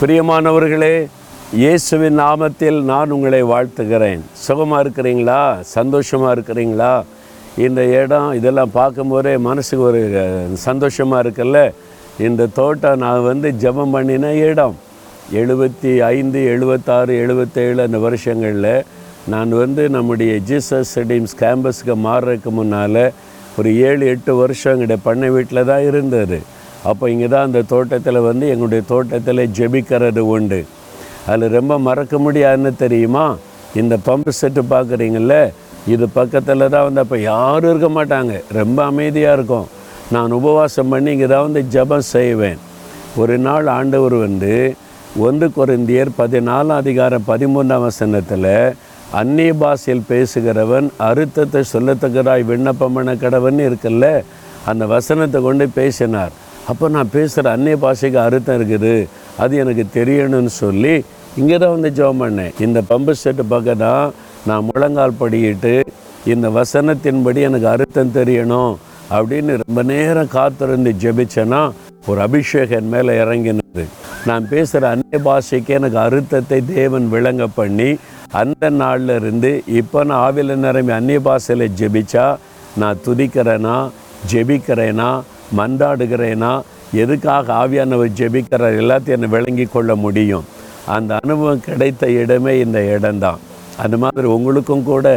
பிரியமானவர்களே இயேசுவின் நாமத்தில் நான் உங்களை வாழ்த்துகிறேன். சுகமாக இருக்கிறீங்களா? சந்தோஷமாக இருக்கிறீங்களா? இந்த இடம் இதெல்லாம் பார்க்கும்போதே மனசுக்கு ஒரு சந்தோஷமாக இருக்குல்ல? இந்த தோட்டம் நான் வந்து ஜெபம் பண்ணின இடம். எழுபத்தி ஐந்து எழுபத்தாறு எழுபத்தேழு அந்த வருஷங்களில் நான் வந்து நம்முடைய ஜீசஸ் டீம்ஸ் கேம்பஸுக்கு மாறுறதுக்கு முன்னால் ஒரு ஏழு எட்டு வருஷம் எங்கிட்ட பண்ணை வீட்டில் தான் இருந்தது. அப்போ இங்கே தான் அந்த தோட்டத்தில் வந்து எங்களுடைய தோட்டத்தில் ஜெபிக்கிறது உண்டு. அதில் ரொம்ப மறக்க முடியாதுன்னு தெரியுமா? இந்த பம்பு செட்டு பார்க்குறீங்கள இது பக்கத்தில் தான் வந்து அப்போ யாரும் இருக்க மாட்டாங்க. ரொம்ப அமைதியாக இருக்கும். நான் உபவாசம் பண்ணி இங்கே தான் வந்து ஜெபம் செய்வேன். ஒரு நாள் ஆண்டவர் வந்து ஒன்று குறைந்தியர் பதினாலாம் அதிகாரம் பதிமூன்றாம் வசனத்தில் அந்நிய பாஷையில் பேசுகிறவன் அறுத்தத்தை சொல்லத்தக்கதாய் விண்ணப்பம் பண்ண கடவன் இருக்குல்ல? அந்த வசனத்தை கொண்டு பேசினார். அப்போ நான் பேசுகிற அந்நிய பாஷைக்கு அர்த்தம் இருக்குது. அது எனக்கு தெரியணும்னு சொல்லி இங்கே தான் வந்து ஜெபம் பண்ணேன். இந்த பம்பு செட்டு பக்கம் தான் நான் முழங்கால் படியிட்டு இந்த வசனத்தின்படி எனக்கு அர்த்தம் தெரியணும் அப்படின்னு ரொம்ப நேரம் காத்திருந்து ஜெபிச்சேன்னா ஒரு அபிஷேகம் என் மேலே இறங்கினது. நான் பேசுகிற அந்நிய பாஷைக்கு எனக்கு அர்த்தத்தை தேவன் விளங்க பண்ணி அந்த நாளில் இருந்து இப்போ நான் ஆவில நிரம்பி அந்நிய பாஷையில் ஜெபிச்சா நான் துதிக்கிறேனா ஜெபிக்கிறேனா மன்றாடுகிறேனா? எதுக்காக ஆவியானவர் ஜெபிக்கிறார் எல்லாத்தையும் என்னை விளங்கி கொள்ள முடியும்? அந்த அனுபவம் கிடைத்த இடமே இந்த இடம்தான். அந்த மாதிரி உங்களுக்கும் கூட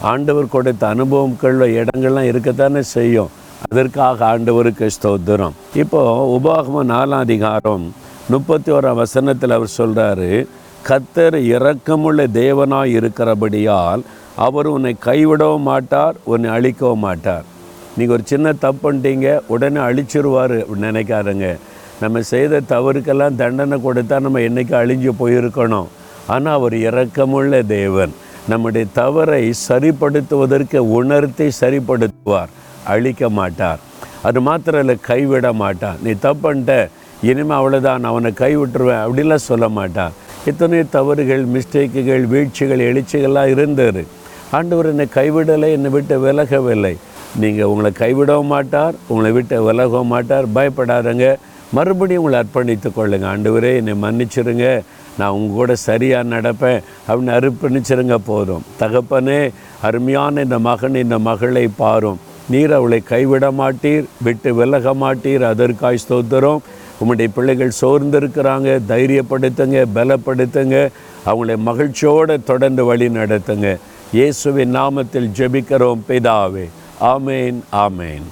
ஆண்டவர் கொடுத்த அனுபவங்கள் இடங்கள்லாம் இருக்கத்தானே செய்யும். அதற்காக ஆண்டவருக்கு ஸ்தோத்திரம். இப்போது உபாகமம் நாலாம் அதிகாரம் முப்பத்தி ஓராம் வசனத்தில் அவர் சொல்கிறாரு கத்தர் இரக்கமுள்ள தேவனாய் இருக்கிறபடியால் அவர் உன்னை கைவிடவும் மாட்டார் உன்னை அழிக்கவும் மாட்டார். நீங்கள் ஒரு சின்ன தப்பு பண்ணிட்டீங்க உடனே அழிச்சிருவார் நினைக்காருங்க நம்ம செய்த தவறுக்கெல்லாம் தண்டனை கொடுத்தா நம்ம என்றைக்கு அழிஞ்சு போயிருக்கணும்? ஆனால் அவர் இரக்கமுள்ள தேவன். நம்முடைய தவறை சரிப்படுத்துவதற்கு உணர்த்தி சரிப்படுத்துவார். அழிக்க மாட்டார். அது மாத்திரம் இல்லை கைவிட மாட்டான் நீ தப்புன்ட்ட இனிமேல் அவ்வளோதான் நான் அவனை கைவிட்டுருவேன் அப்படிலாம் சொல்ல மாட்டான் இத்தனை தவறுகள் மிஸ்டேக்குகள் வீழ்ச்சிகள் எழுச்சிகள்லாம் இருந்தார் ஆண்டவர் என்னை கைவிடலை என்னை விட்டு விலகவில்லை. நீங்கள் உங்களை கைவிடவும் மாட்டார் உங்களை விட்டு விலகவும் மாட்டார். பயப்படாதங்க. மறுபடியும் உங்களை அர்ப்பணித்து கொள்ளுங்க. ஆண்டவரே என்னை மன்னிச்சிருங்க. நான் உங்க கூட சரியாக நடப்பேன். அப்படின்னு அர்ப்பணிச்சிருங்க போதும். தகப்பனே அருமையான இந்த மகன் இந்த மகளை பாரும். நீர் அவளை கைவிட மாட்டீர் விட்டு விலக மாட்டீர். அதற்காய் ஸ்தோத்திரம். உங்களுடைய பிள்ளைகள் சோர்ந்திருக்கிறாங்க. தைரியப்படுத்துங்க பலப்படுத்துங்க. அவங்களை மகிழ்ச்சியோடு தொடர்ந்து வழி நடத்துங்க. இயேசுவின் நாமத்தில் ஜெபிக்கிறோம் பிதாவே. ஆமேன் ஆமேன்.